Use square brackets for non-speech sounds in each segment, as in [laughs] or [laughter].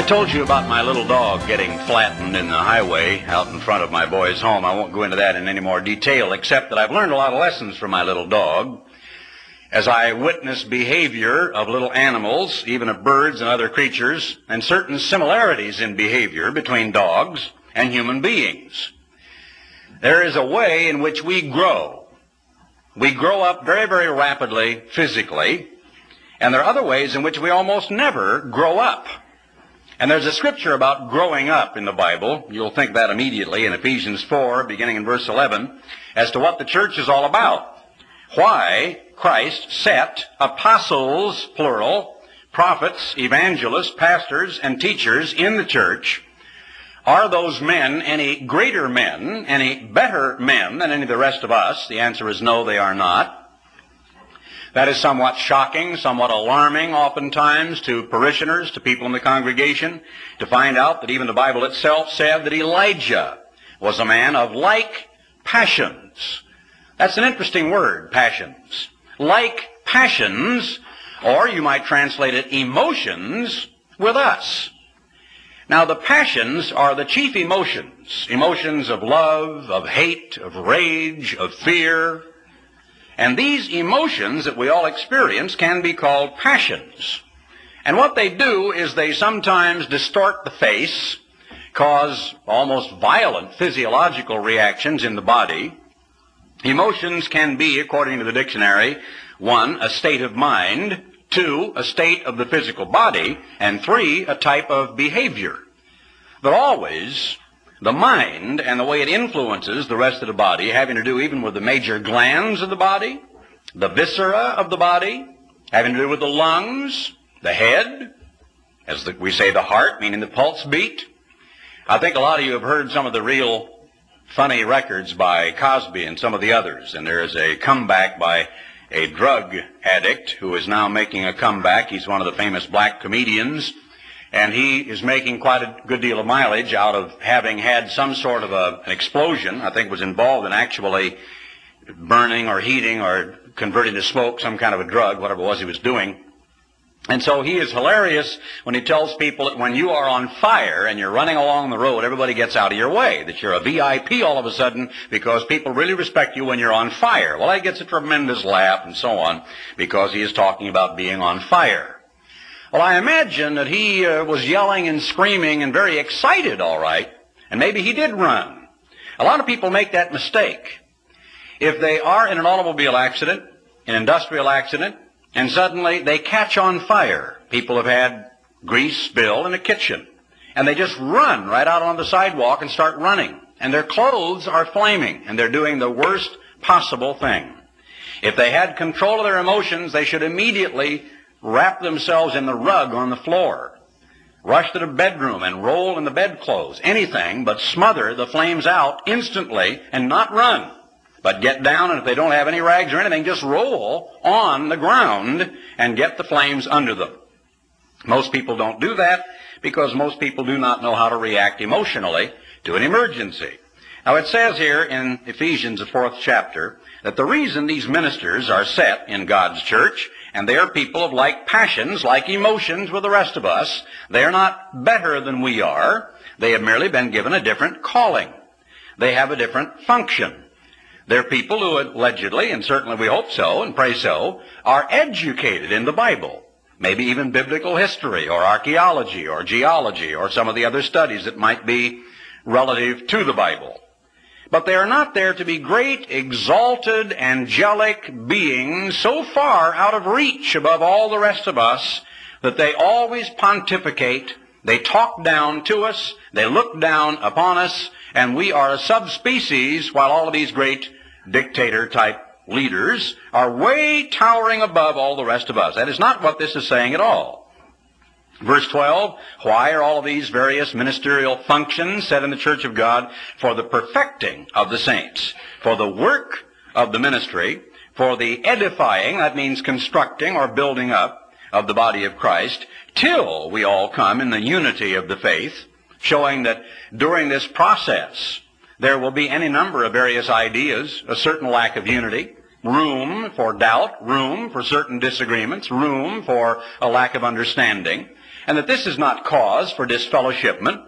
I told you about my little dog getting flattened in the highway out in front of my boy's home. I won't go into that in any more detail, except that I've learned a lot of lessons from my little dog. As I witness behavior of little animals, even of birds and other creatures, and certain similarities in behavior between dogs and human beings. There is a way in which we grow. We grow up very, very rapidly physically, and there are other ways in which we almost never grow up. And there's a scripture about growing up in the Bible. You'll think that immediately in Ephesians 4, beginning in verse 11, as to what the church is all about. Why Christ set apostles, plural, prophets, evangelists, pastors, and teachers in the church. Are those men any greater men, any better men than any of the rest of us? The answer is no, they are not. That is somewhat shocking, somewhat alarming oftentimes to parishioners, to people in the congregation, to find out that even the Bible itself said that Elijah was a man of like passions. That's an interesting word, passions. Like passions, or you might translate it emotions, with us. Now the passions are the chief emotions. Emotions of love, of hate, of rage, of fear, and these emotions that we all experience can be called passions. And what they do is they sometimes distort the face, cause almost violent physiological reactions in the body. Emotions can be, according to the dictionary, one, a state of mind, two, a state of the physical body, and three, a type of behavior. But always, the mind and the way it influences the rest of the body, having to do even with the major glands of the body, the viscera of the body, having to do with the lungs, the head, as the, we say the heart, meaning the pulse beat. I think a lot of you have heard some of the real funny records by Cosby and some of the others, and there is a comeback by a drug addict who is now making a comeback. He's one of the famous black comedians and he is making quite a good deal of mileage out of having had some sort of a, an explosion, I think was involved in actually burning or heating or converting to smoke some kind of a drug, whatever it was he was doing. And so he is hilarious when he tells people that when you are on fire and you're running along the road, everybody gets out of your way, that you're a VIP all of a sudden because people really respect you when you're on fire. Well, that gets a tremendous laugh and so on because he is talking about being on fire. Well, I imagine that he uh, was yelling and screaming and very excited, all right, and maybe he did run. A lot of people make that mistake. If they are in an automobile accident, an industrial accident, and suddenly they catch on fire, people have had grease spill in a kitchen, and they just run right out on the sidewalk and start running, and their clothes are flaming, and they're doing the worst possible thing. If they had control of their emotions, they should immediately wrap themselves in the rug on the floor, rush to the bedroom and roll in the bedclothes, anything but smother the flames out instantly and not run. But get down, and if they don't have any rags or anything, just roll on the ground and get the flames under them. Most people don't do that because most people do not know how to react emotionally to an emergency. Now it says here in Ephesians, the fourth chapter, that the reason these ministers are set in God's church and they are people of like passions, like emotions with the rest of us. They are not better than we are. They have merely been given a different calling. They have a different function. They're people who allegedly, and certainly we hope so and pray so, are educated in the Bible. Maybe even biblical history or archaeology or geology or some of the other studies that might be relative to the Bible. But they are not there to be great, exalted, angelic beings so far out of reach above all the rest of us that they always pontificate, they talk down to us, they look down upon us, and we are a subspecies while all of these great dictator type leaders are way towering above all the rest of us. That is not what this is saying at all. Verse 12, why are all of these various ministerial functions set in the church of God? For the perfecting of the saints, for the work of the ministry, for the edifying, that means constructing or building up of the body of Christ, till we all come in the unity of the faith, showing that during this process there will be any number of various ideas, a certain lack of unity, room for doubt, room for certain disagreements, room for a lack of understanding, and that this is not cause for disfellowshipment.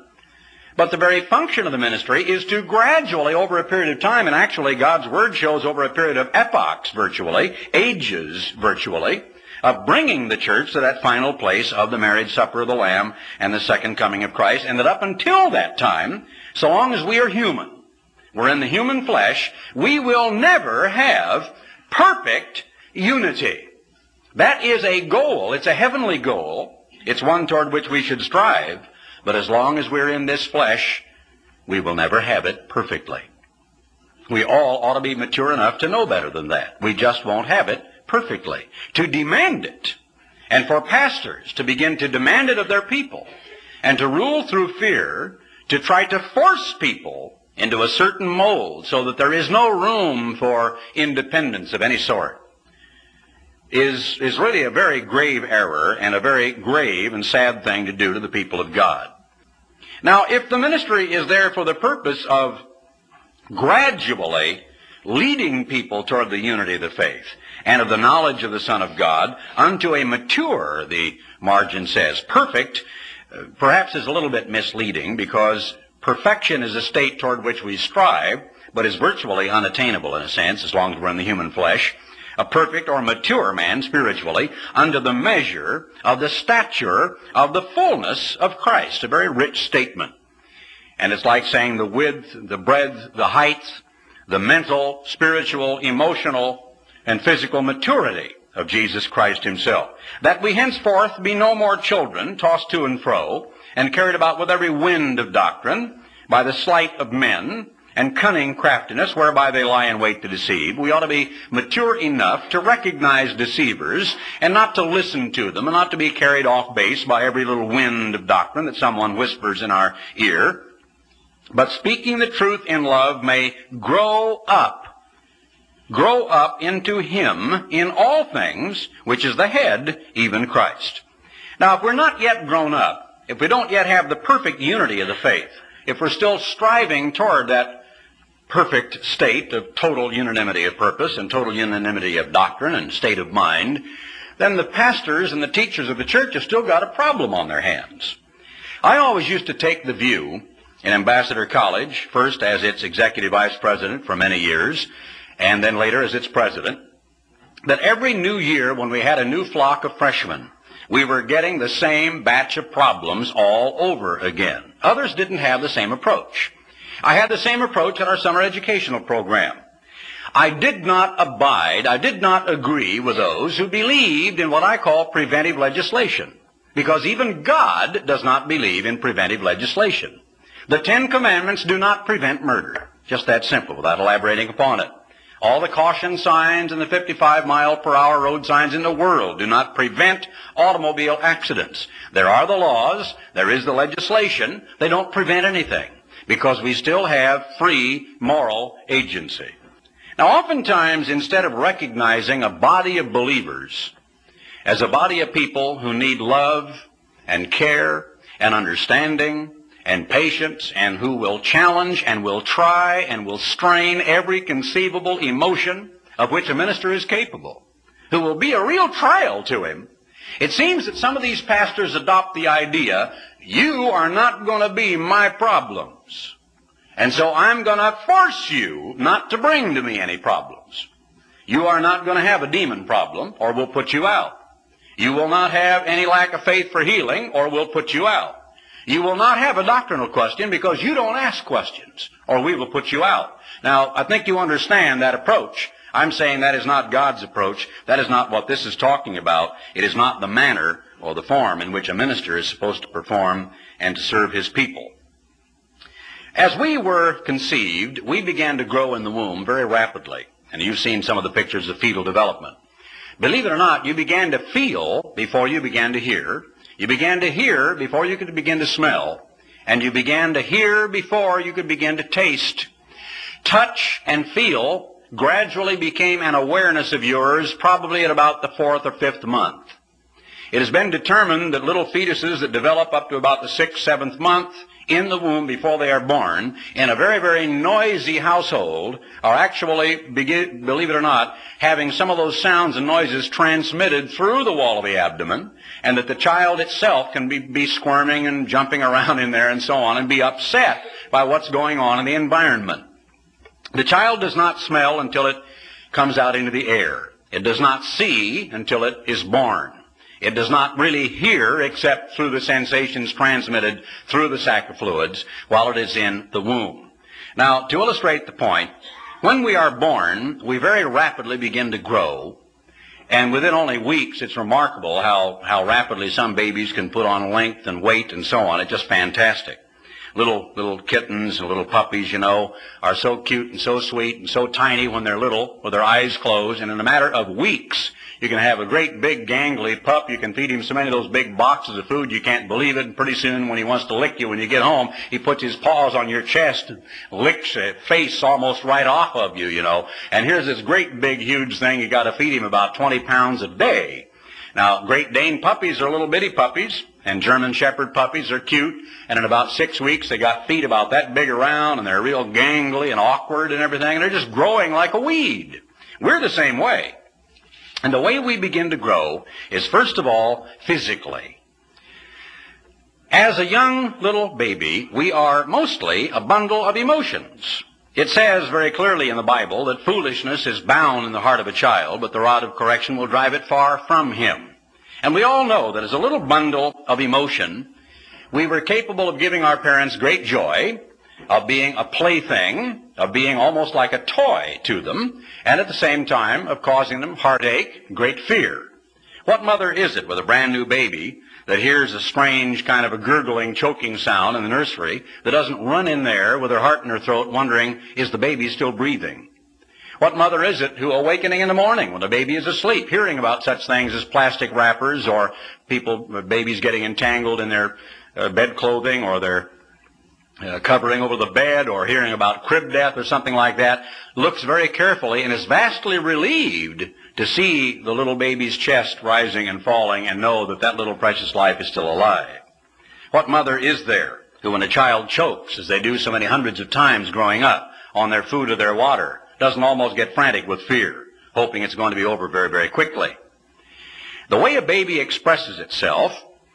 But the very function of the ministry is to gradually, over a period of time, and actually God's Word shows over a period of epochs virtually, ages virtually, of bringing the church to that final place of the marriage supper of the Lamb and the second coming of Christ, and that up until that time, so long as we are human, we're in the human flesh, we will never have perfect unity. That is a goal. It's a heavenly goal. It's one toward which we should strive. But as long as we're in this flesh, we will never have it perfectly. We all ought to be mature enough to know better than that. We just won't have it perfectly. To demand it, and for pastors to begin to demand it of their people, and to rule through fear, to try to force people into a certain mold so that there is no room for independence of any sort is, is really a very grave error and a very grave and sad thing to do to the people of God. Now, if the ministry is there for the purpose of gradually leading people toward the unity of the faith and of the knowledge of the Son of God unto a mature, the margin says, perfect, uh, perhaps is a little bit misleading because perfection is a state toward which we strive, but is virtually unattainable in a sense as long as we're in the human flesh a perfect or mature man spiritually under the measure of the stature of the fullness of Christ. A very rich statement. And it's like saying the width, the breadth, the height, the mental, spiritual, emotional, and physical maturity of Jesus Christ himself. That we henceforth be no more children tossed to and fro and carried about with every wind of doctrine by the sleight of men and cunning craftiness whereby they lie in wait to deceive. We ought to be mature enough to recognize deceivers and not to listen to them and not to be carried off base by every little wind of doctrine that someone whispers in our ear. But speaking the truth in love may grow up, grow up into Him in all things, which is the head, even Christ. Now, if we're not yet grown up, if we don't yet have the perfect unity of the faith, if we're still striving toward that perfect state of total unanimity of purpose and total unanimity of doctrine and state of mind, then the pastors and the teachers of the church have still got a problem on their hands. I always used to take the view in Ambassador College, first as its executive vice president for many years, and then later as its president, that every new year when we had a new flock of freshmen, we were getting the same batch of problems all over again. Others didn't have the same approach. I had the same approach in our summer educational program. I did not abide, I did not agree with those who believed in what I call preventive legislation. Because even God does not believe in preventive legislation. The Ten Commandments do not prevent murder. Just that simple, without elaborating upon it. All the caution signs and the 55 mile per hour road signs in the world do not prevent automobile accidents. There are the laws, there is the legislation, they don't prevent anything because we still have free moral agency. Now, oftentimes, instead of recognizing a body of believers as a body of people who need love and care and understanding and patience and who will challenge and will try and will strain every conceivable emotion of which a minister is capable, who will be a real trial to him, it seems that some of these pastors adopt the idea, you are not going to be my problems. And so I'm going to force you not to bring to me any problems. You are not going to have a demon problem, or we'll put you out. You will not have any lack of faith for healing, or we'll put you out. You will not have a doctrinal question because you don't ask questions, or we will put you out. Now, I think you understand that approach. I'm saying that is not God's approach. That is not what this is talking about. It is not the manner or the form in which a minister is supposed to perform and to serve his people. As we were conceived, we began to grow in the womb very rapidly. And you've seen some of the pictures of fetal development. Believe it or not, you began to feel before you began to hear. You began to hear before you could begin to smell. And you began to hear before you could begin to taste. Touch and feel gradually became an awareness of yours probably at about the fourth or fifth month. It has been determined that little fetuses that develop up to about the sixth, seventh month in the womb before they are born in a very, very noisy household are actually, believe it or not, having some of those sounds and noises transmitted through the wall of the abdomen, and that the child itself can be, be squirming and jumping [laughs] around in there and so on and be upset by what's going on in the environment. The child does not smell until it comes out into the air. It does not see until it is born. It does not really hear except through the sensations transmitted through the sac of fluids while it is in the womb. Now, to illustrate the point, when we are born, we very rapidly begin to grow. And within only weeks, it's remarkable how, how rapidly some babies can put on length and weight and so on. It's just fantastic little little kittens and little puppies, you know, are so cute and so sweet and so tiny when they're little, with their eyes closed, and in a matter of weeks, you can have a great big gangly pup. You can feed him so many of those big boxes of food you can't believe it. And pretty soon, when he wants to lick you when you get home, he puts his paws on your chest and licks a face almost right off of you, you know. And here's this great big huge thing. You got to feed him about 20 pounds a day. Now, Great Dane puppies are little bitty puppies, and German Shepherd puppies are cute, and in about six weeks they got feet about that big around, and they're real gangly and awkward and everything, and they're just growing like a weed. We're the same way. And the way we begin to grow is first of all physically. As a young little baby, we are mostly a bundle of emotions. It says very clearly in the Bible that foolishness is bound in the heart of a child, but the rod of correction will drive it far from him. And we all know that as a little bundle of emotion, we were capable of giving our parents great joy, of being a plaything, of being almost like a toy to them, and at the same time of causing them heartache, great fear. What mother is it with a brand new baby that hears a strange kind of a gurgling, choking sound in the nursery that doesn't run in there with her heart in her throat wondering, is the baby still breathing? What mother is it who awakening in the morning when the baby is asleep, hearing about such things as plastic wrappers or people, babies getting entangled in their uh, bed clothing or their uh, covering over the bed or hearing about crib death or something like that, looks very carefully and is vastly relieved to see the little baby's chest rising and falling and know that that little precious life is still alive. What mother is there who when a child chokes, as they do so many hundreds of times growing up, on their food or their water, doesn't almost get frantic with fear, hoping it's going to be over very, very quickly? The way a baby expresses itself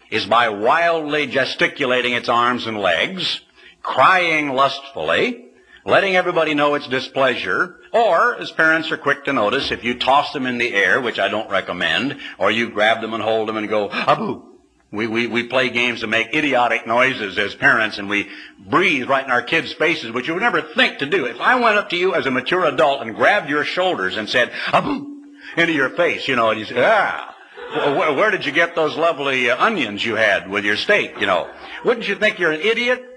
is by wildly gesticulating its arms and legs, crying lustfully, letting everybody know its displeasure, or, as parents are quick to notice, if you toss them in the air, which I don't recommend, or you grab them and hold them and go, aboo. We, we, we play games to make idiotic noises as parents and we breathe right in our kids' faces, which you would never think to do. If I went up to you as a mature adult and grabbed your shoulders and said, aboo, into your face, you know, and you say, ah, where, where did you get those lovely uh, onions you had with your steak, you know? Wouldn't you think you're an idiot?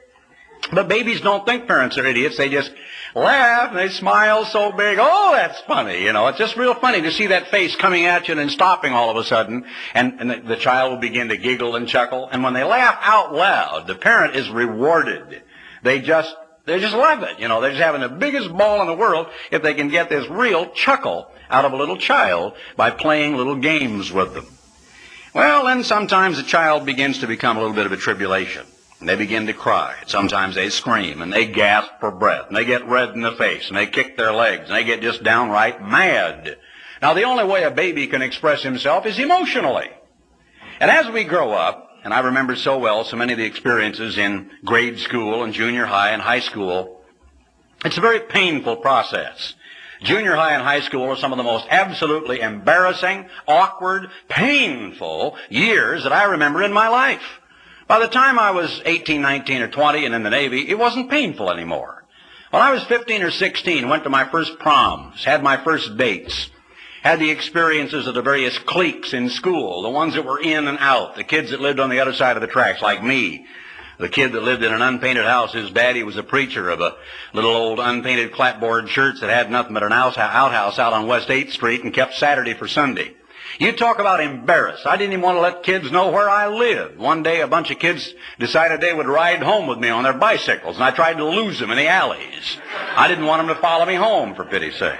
But babies don't think parents are idiots. They just laugh and they smile so big. Oh, that's funny. You know, it's just real funny to see that face coming at you and then stopping all of a sudden. And, and the, the child will begin to giggle and chuckle. And when they laugh out loud, the parent is rewarded. They just, they just love it. You know, they're just having the biggest ball in the world if they can get this real chuckle out of a little child by playing little games with them. Well, then sometimes the child begins to become a little bit of a tribulation. And they begin to cry. Sometimes they scream and they gasp for breath and they get red in the face and they kick their legs and they get just downright mad. Now the only way a baby can express himself is emotionally. And as we grow up, and I remember so well so many of the experiences in grade school and junior high and high school, it's a very painful process. Junior high and high school are some of the most absolutely embarrassing, awkward, painful years that I remember in my life. By the time I was 18, 19, or 20 and in the Navy, it wasn't painful anymore. When I was 15 or 16, went to my first proms, had my first dates, had the experiences of the various cliques in school, the ones that were in and out, the kids that lived on the other side of the tracks, like me, the kid that lived in an unpainted house, his daddy was a preacher of a little old unpainted clapboard church that had nothing but an outhouse out on West 8th Street and kept Saturday for Sunday. You talk about embarrassed. I didn't even want to let kids know where I lived. One day a bunch of kids decided they would ride home with me on their bicycles, and I tried to lose them in the alleys. I didn't want them to follow me home, for pity's sake.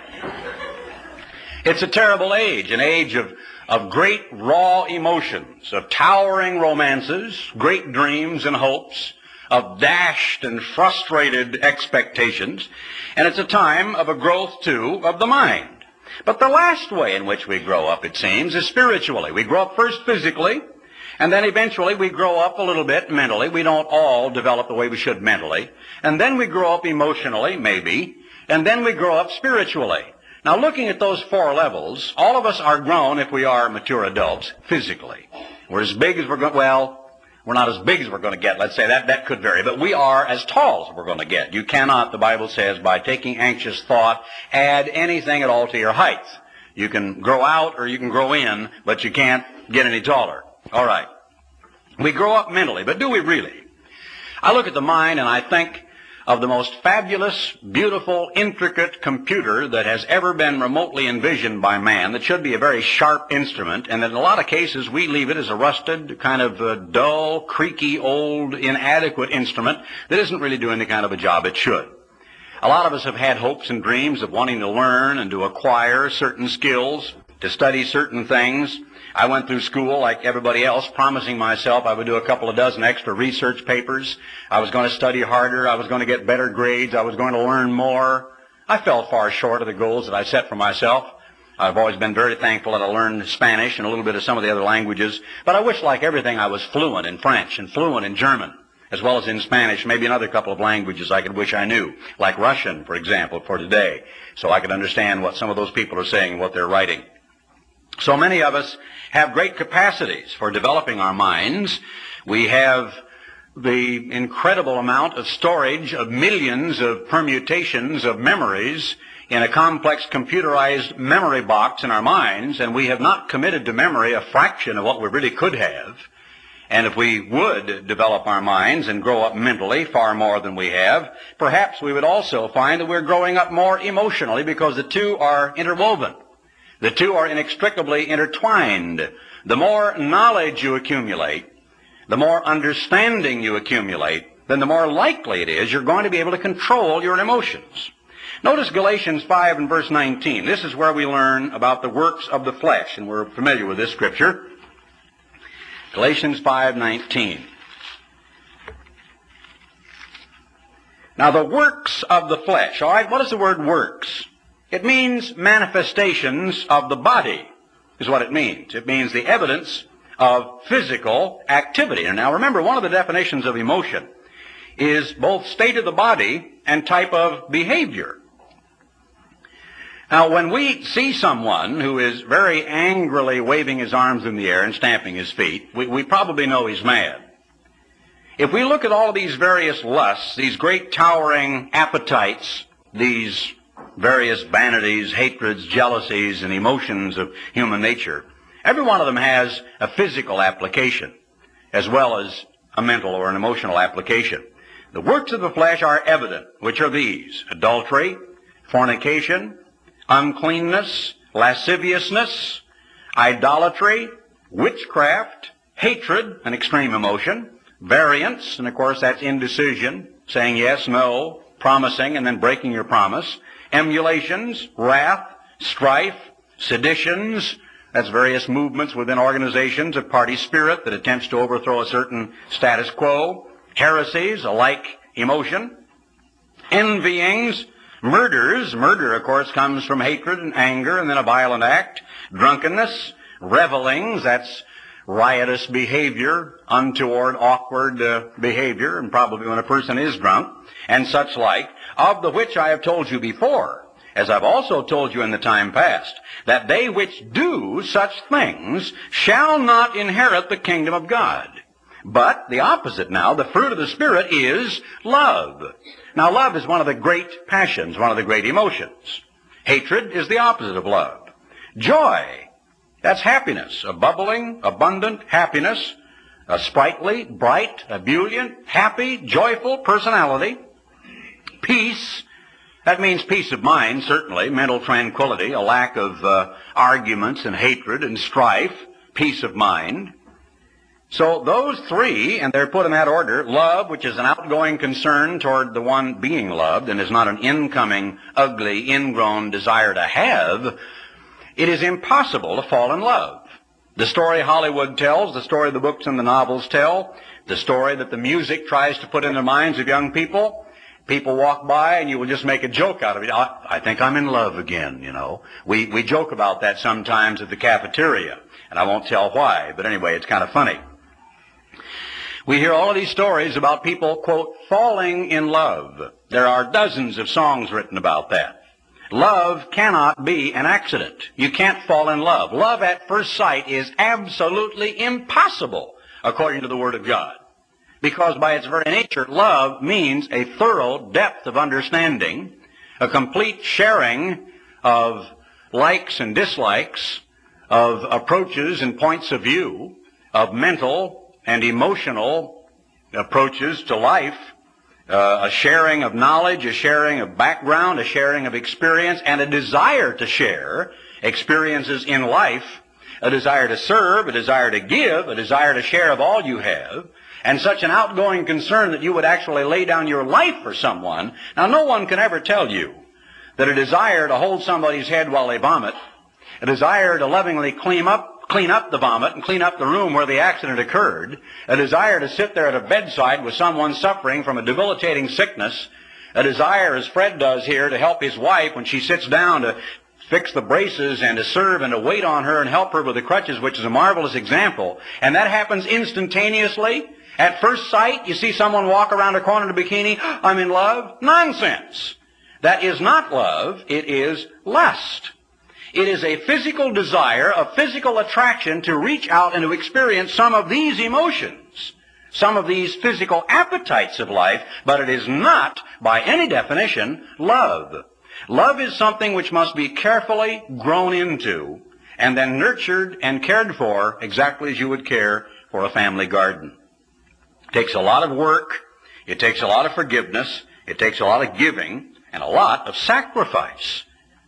It's a terrible age, an age of, of great raw emotions, of towering romances, great dreams and hopes, of dashed and frustrated expectations, and it's a time of a growth, too, of the mind. But the last way in which we grow up, it seems, is spiritually. We grow up first physically, and then eventually we grow up a little bit mentally. We don't all develop the way we should mentally. And then we grow up emotionally, maybe, and then we grow up spiritually. Now looking at those four levels, all of us are grown, if we are mature adults, physically. We're as big as we're going, well, we're not as big as we're going to get. Let's say that, that could vary. But we are as tall as we're going to get. You cannot, the Bible says, by taking anxious thought, add anything at all to your height. You can grow out or you can grow in, but you can't get any taller. All right. We grow up mentally, but do we really? I look at the mind and I think of the most fabulous, beautiful, intricate computer that has ever been remotely envisioned by man that should be a very sharp instrument, and in a lot of cases we leave it as a rusted, kind of a dull, creaky, old, inadequate instrument that isn't really doing the kind of a job it should. A lot of us have had hopes and dreams of wanting to learn and to acquire certain skills, to study certain things, I went through school like everybody else, promising myself I would do a couple of dozen extra research papers. I was going to study harder. I was going to get better grades. I was going to learn more. I fell far short of the goals that I set for myself. I've always been very thankful that I learned Spanish and a little bit of some of the other languages. But I wish, like everything, I was fluent in French and fluent in German, as well as in Spanish, maybe another couple of languages I could wish I knew, like Russian, for example, for today, so I could understand what some of those people are saying and what they're writing. So many of us have great capacities for developing our minds. We have the incredible amount of storage of millions of permutations of memories in a complex computerized memory box in our minds, and we have not committed to memory a fraction of what we really could have. And if we would develop our minds and grow up mentally far more than we have, perhaps we would also find that we're growing up more emotionally because the two are interwoven. The two are inextricably intertwined. The more knowledge you accumulate, the more understanding you accumulate, then the more likely it is you're going to be able to control your emotions. Notice Galatians 5 and verse 19. This is where we learn about the works of the flesh, and we're familiar with this scripture. Galatians 5:19. Now the works of the flesh, all right, what is the word works? It means manifestations of the body, is what it means. It means the evidence of physical activity. And now remember, one of the definitions of emotion is both state of the body and type of behavior. Now, when we see someone who is very angrily waving his arms in the air and stamping his feet, we, we probably know he's mad. If we look at all of these various lusts, these great towering appetites, these various vanities, hatreds, jealousies, and emotions of human nature. Every one of them has a physical application as well as a mental or an emotional application. The works of the flesh are evident, which are these adultery, fornication, uncleanness, lasciviousness, idolatry, witchcraft, hatred, an extreme emotion, variance, and of course that's indecision, saying yes, no, promising, and then breaking your promise, emulations, wrath, strife, seditions, that's various movements within organizations of party spirit that attempts to overthrow a certain status quo, heresies, a like emotion, envyings, murders. Murder, of course, comes from hatred and anger and then a violent act. Drunkenness, revelings, that's riotous behavior, untoward, awkward uh, behavior, and probably when a person is drunk, and such like of the which I have told you before, as I've also told you in the time past, that they which do such things shall not inherit the kingdom of God. But the opposite now, the fruit of the Spirit is love. Now love is one of the great passions, one of the great emotions. Hatred is the opposite of love. Joy, that's happiness, a bubbling, abundant happiness, a sprightly, bright, ebullient, happy, joyful personality. Peace, that means peace of mind, certainly, mental tranquility, a lack of uh, arguments and hatred and strife, peace of mind. So those three, and they're put in that order, love, which is an outgoing concern toward the one being loved and is not an incoming, ugly, ingrown desire to have, it is impossible to fall in love. The story Hollywood tells, the story the books and the novels tell, the story that the music tries to put in the minds of young people, people walk by and you will just make a joke out of it. I, I think I'm in love again, you know. We, we joke about that sometimes at the cafeteria, and I won't tell why, but anyway, it's kind of funny. We hear all of these stories about people, quote, falling in love. There are dozens of songs written about that. Love cannot be an accident. You can't fall in love. Love at first sight is absolutely impossible according to the Word of God. Because by its very nature, love means a thorough depth of understanding, a complete sharing of likes and dislikes, of approaches and points of view, of mental and emotional approaches to life, uh, a sharing of knowledge, a sharing of background, a sharing of experience, and a desire to share experiences in life, a desire to serve, a desire to give, a desire to share of all you have, and such an outgoing concern that you would actually lay down your life for someone. Now, no one can ever tell you that a desire to hold somebody's head while they vomit, a desire to lovingly clean up clean up the vomit and clean up the room where the accident occurred, a desire to sit there at a bedside with someone suffering from a debilitating sickness, a desire, as Fred does here, to help his wife when she sits down to fix the braces and to serve and to wait on her and help her with the crutches, which is a marvelous example. And that happens instantaneously. At first sight, you see someone walk around a corner in a bikini, I'm in love. Nonsense. That is not love, it is lust. It is a physical desire, a physical attraction to reach out and to experience some of these emotions, some of these physical appetites of life, but it is not, by any definition, love. Love is something which must be carefully grown into and then nurtured and cared for exactly as you would care for a family garden. It takes a lot of work, it takes a lot of forgiveness, it takes a lot of giving, and a lot of sacrifice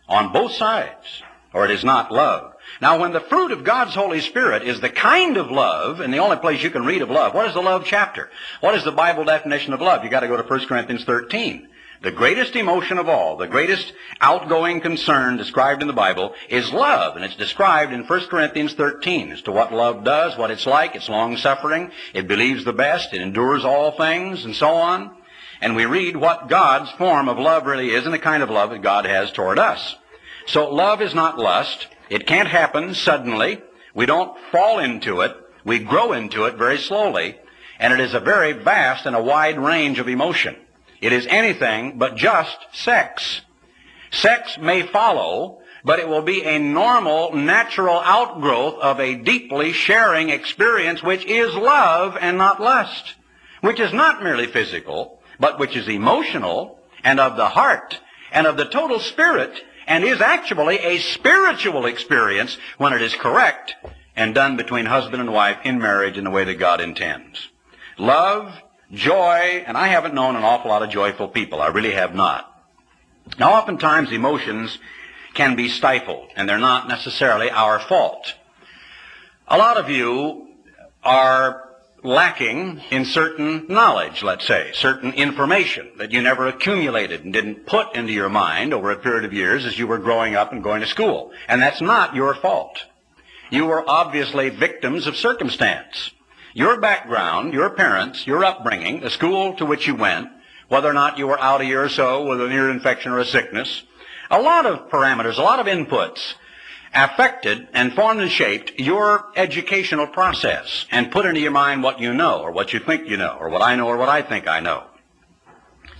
on both sides or it is not love. Now, when the fruit of God's Holy Spirit is the kind of love, and the only place you can read of love, what is the love chapter? What is the Bible definition of love? You've got to go to 1 Corinthians 13. The greatest emotion of all, the greatest outgoing concern described in the Bible is love, and it's described in 1 Corinthians 13 as to what love does, what it's like, it's long-suffering, it believes the best, it endures all things, and so on. And we read what God's form of love really is and the kind of love that God has toward us. So love is not lust. It can't happen suddenly. We don't fall into it. We grow into it very slowly. And it is a very vast and a wide range of emotion. It is anything but just sex. Sex may follow, but it will be a normal, natural outgrowth of a deeply sharing experience which is love and not lust. Which is not merely physical, but which is emotional and of the heart and of the total spirit and is actually a spiritual experience when it is correct and done between husband and wife in marriage in the way that God intends. Love, joy, and I haven't known an awful lot of joyful people. I really have not. Now, oftentimes emotions can be stifled, and they're not necessarily our fault. A lot of you are lacking in certain knowledge, let's say, certain information that you never accumulated and didn't put into your mind over a period of years as you were growing up and going to school. And that's not your fault. You were obviously victims of circumstance. Your background, your parents, your upbringing, the school to which you went, whether or not you were out a year or so with an ear infection or a sickness, a lot of parameters, a lot of inputs affected and formed and shaped your educational process and put into your mind what you know or what you think you know or what I know or what I think I know.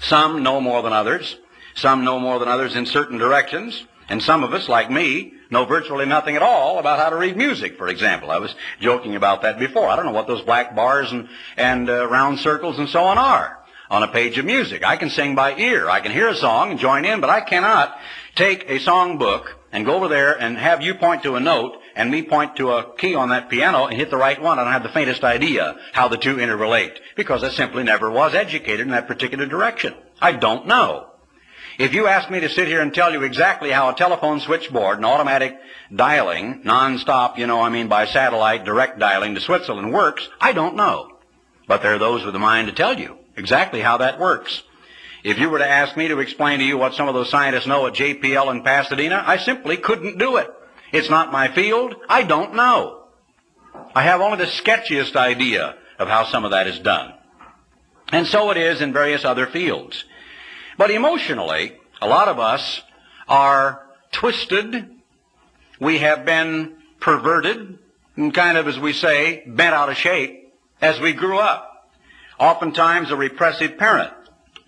Some know more than others. Some know more than others in certain directions. And some of us, like me, know virtually nothing at all about how to read music, for example. I was joking about that before. I don't know what those black bars and, and uh, round circles and so on are on a page of music. I can sing by ear. I can hear a song and join in, but I cannot take a song book and go over there and have you point to a note and me point to a key on that piano and hit the right one. And I don't have the faintest idea how the two interrelate because I simply never was educated in that particular direction. I don't know. If you ask me to sit here and tell you exactly how a telephone switchboard and automatic dialing, non-stop, you know, I mean by satellite direct dialing to Switzerland works, I don't know. But there are those with a mind to tell you exactly how that works. If you were to ask me to explain to you what some of those scientists know at JPL in Pasadena, I simply couldn't do it. It's not my field. I don't know. I have only the sketchiest idea of how some of that is done. And so it is in various other fields. But emotionally, a lot of us are twisted. We have been perverted and kind of, as we say, bent out of shape as we grew up. Oftentimes a repressive parent.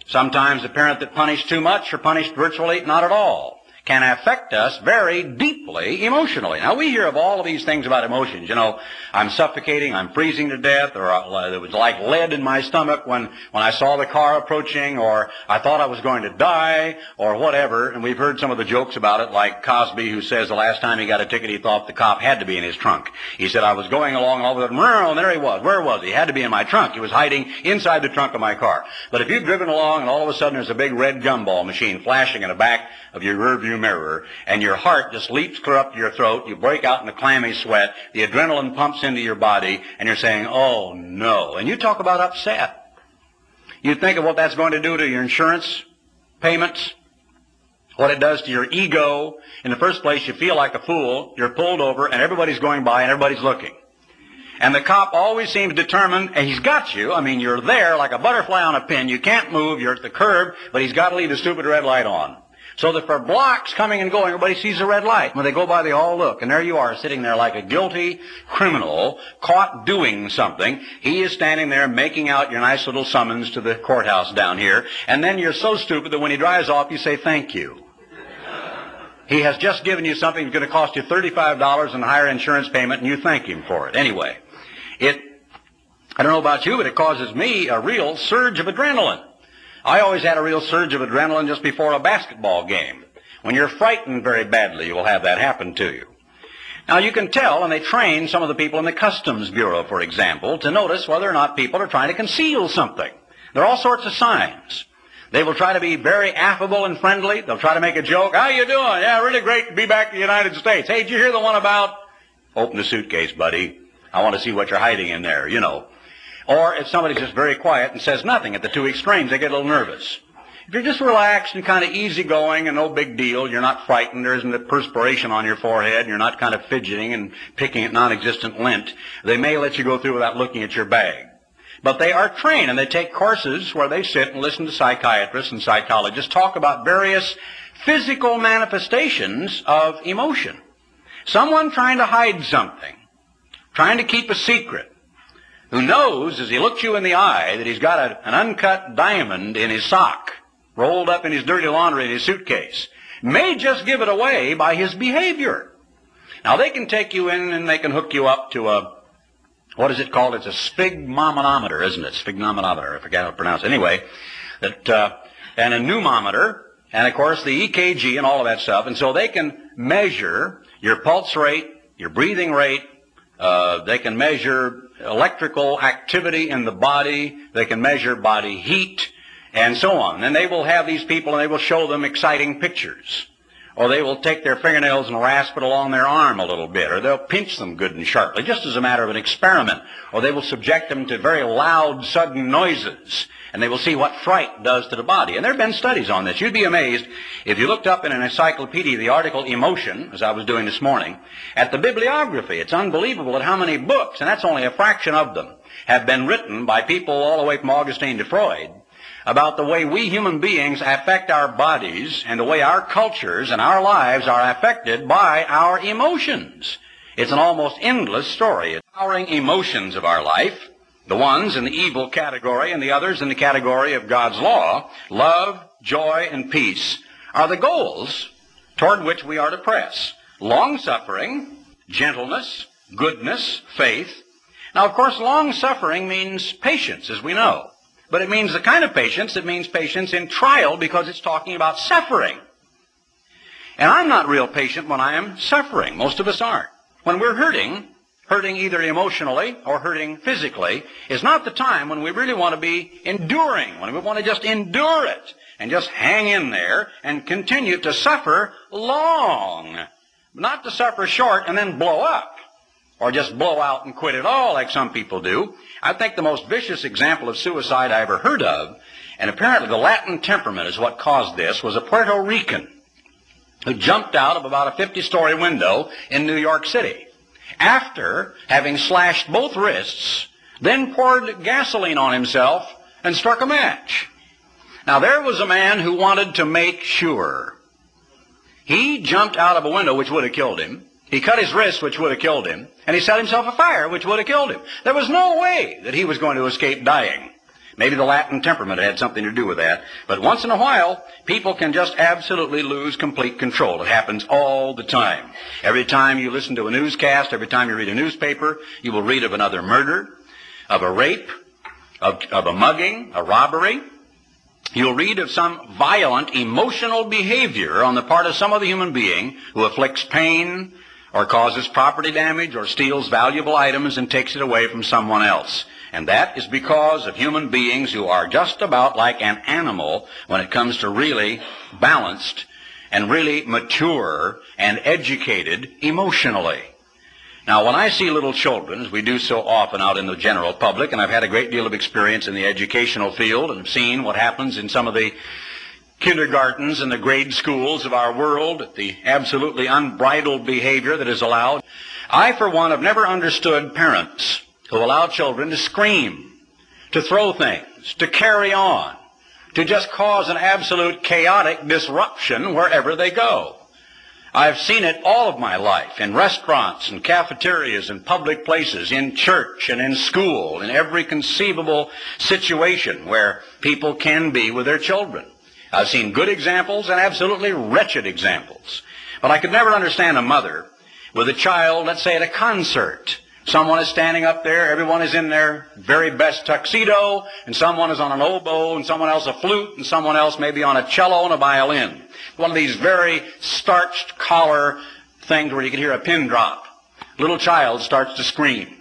Sometimes a parent that punished too much or punished virtually not at all can affect us very deeply emotionally. Now we hear of all of these things about emotions. You know, I'm suffocating, I'm freezing to death, or uh, it was like lead in my stomach when, when I saw the car approaching, or I thought I was going to die, or whatever. And we've heard some of the jokes about it, like Cosby who says the last time he got a ticket he thought the cop had to be in his trunk. He said, I was going along all of a sudden, and there he was. Where was he? He had to be in my trunk. He was hiding inside the trunk of my car. But if you've driven along and all of a sudden there's a big red gumball machine flashing in the back of your rear rearview mirror, and your heart just leaps clear up to your throat. You break out in a clammy sweat. The adrenaline pumps into your body, and you're saying, "Oh no!" And you talk about upset. You think of what that's going to do to your insurance payments, what it does to your ego. In the first place, you feel like a fool. You're pulled over, and everybody's going by, and everybody's looking. And the cop always seems determined, and he's got you. I mean, you're there like a butterfly on a pin. You can't move. You're at the curb, but he's got to leave the stupid red light on. So that for blocks coming and going, everybody sees a red light. When they go by, they all look. And there you are, sitting there like a guilty criminal, caught doing something. He is standing there making out your nice little summons to the courthouse down here. And then you're so stupid that when he drives off, you say, thank you. He has just given you something that's going to cost you $35 in higher insurance payment, and you thank him for it. Anyway, it, I don't know about you, but it causes me a real surge of adrenaline. I always had a real surge of adrenaline just before a basketball game. When you're frightened very badly, you will have that happen to you. Now you can tell, and they train some of the people in the Customs Bureau, for example, to notice whether or not people are trying to conceal something. There are all sorts of signs. They will try to be very affable and friendly. They'll try to make a joke. How you doing? Yeah, really great to be back in the United States. Hey, did you hear the one about? Open the suitcase, buddy. I want to see what you're hiding in there, you know. Or if somebody's just very quiet and says nothing at the two extremes, they get a little nervous. If you're just relaxed and kind of easygoing and no big deal, you're not frightened, there isn't a perspiration on your forehead, you're not kind of fidgeting and picking at non-existent lint, they may let you go through without looking at your bag. But they are trained and they take courses where they sit and listen to psychiatrists and psychologists talk about various physical manifestations of emotion. Someone trying to hide something, trying to keep a secret, who knows as he looks you in the eye that he's got a, an uncut diamond in his sock, rolled up in his dirty laundry in his suitcase, may just give it away by his behavior. Now they can take you in and they can hook you up to a, what is it called? It's a sphygmomanometer, isn't it? Sphygmomanometer, I forget how to pronounce it. Anyway, that, uh, and a pneumometer, and of course the EKG and all of that stuff. And so they can measure your pulse rate, your breathing rate, uh, they can measure electrical activity in the body. They can measure body heat and so on. And they will have these people and they will show them exciting pictures. Or they will take their fingernails and rasp it along their arm a little bit. Or they'll pinch them good and sharply, just as a matter of an experiment. Or they will subject them to very loud, sudden noises and they will see what fright does to the body. And there have been studies on this. You'd be amazed if you looked up in an encyclopedia the article Emotion, as I was doing this morning, at the bibliography. It's unbelievable at how many books, and that's only a fraction of them, have been written by people all the way from Augustine to Freud about the way we human beings affect our bodies and the way our cultures and our lives are affected by our emotions. It's an almost endless story. Powering emotions of our life the ones in the evil category and the others in the category of God's law, love, joy, and peace, are the goals toward which we are to press. Long suffering, gentleness, goodness, faith. Now, of course, long suffering means patience, as we know. But it means the kind of patience, it means patience in trial because it's talking about suffering. And I'm not real patient when I am suffering. Most of us aren't. When we're hurting, hurting either emotionally or hurting physically, is not the time when we really want to be enduring, when we want to just endure it and just hang in there and continue to suffer long. Not to suffer short and then blow up or just blow out and quit it all like some people do. I think the most vicious example of suicide I ever heard of, and apparently the Latin temperament is what caused this, was a Puerto Rican who jumped out of about a 50-story window in New York City. after having slashed both wrists, then poured gasoline on himself and struck a match. Now there was a man who wanted to make sure. He jumped out of a window which would have killed him. He cut his wrist which would have killed him. And he set himself afire which would have killed him. There was no way that he was going to escape dying. Maybe the Latin temperament had something to do with that. But once in a while, people can just absolutely lose complete control. It happens all the time. Every time you listen to a newscast, every time you read a newspaper, you will read of another murder, of a rape, of, of a mugging, a robbery. You'll read of some violent emotional behavior on the part of some other human being who afflicts pain or causes property damage or steals valuable items and takes it away from someone else. And that is because of human beings who are just about like an animal when it comes to really balanced and really mature and educated emotionally. Now, when I see little children, as we do so often out in the general public, and I've had a great deal of experience in the educational field and seen what happens in some of the kindergartens and the grade schools of our world, the absolutely unbridled behavior that is allowed, I, for one, have never understood parents who allow children to scream, to throw things, to carry on, to just cause an absolute chaotic disruption wherever they go. I've seen it all of my life in restaurants and cafeterias and public places, in church and in school, in every conceivable situation where people can be with their children. I've seen good examples and absolutely wretched examples. But I could never understand a mother with a child, let's say at a concert, Someone is standing up there, everyone is in their very best tuxedo, and someone is on an oboe, and someone else a flute, and someone else maybe on a cello and a violin. One of these very starched collar things where you can hear a pin drop. Little child starts to scream.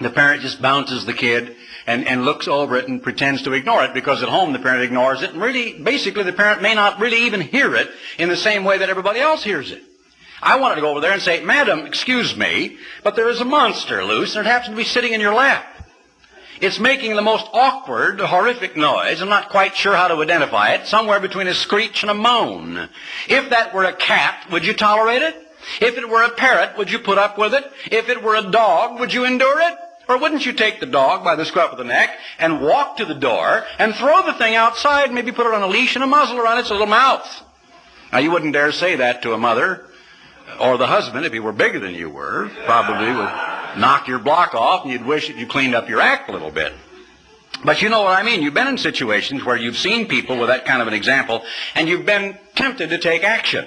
The parent just bounces the kid and, and looks over it and pretends to ignore it because at home the parent ignores it and really, basically the parent may not really even hear it in the same way that everybody else hears it. I wanted to go over there and say, Madam, excuse me, but there is a monster loose and it happens to be sitting in your lap. It's making the most awkward, horrific noise. I'm not quite sure how to identify it. Somewhere between a screech and a moan. If that were a cat, would you tolerate it? If it were a parrot, would you put up with it? If it were a dog, would you endure it? Or wouldn't you take the dog by the scruff of the neck and walk to the door and throw the thing outside, maybe put it on a leash and a muzzle around its little mouth? Now you wouldn't dare say that to a mother or the husband, if he were bigger than you were, probably would knock your block off and you'd wish that you cleaned up your act a little bit. But you know what I mean. You've been in situations where you've seen people with that kind of an example and you've been tempted to take action.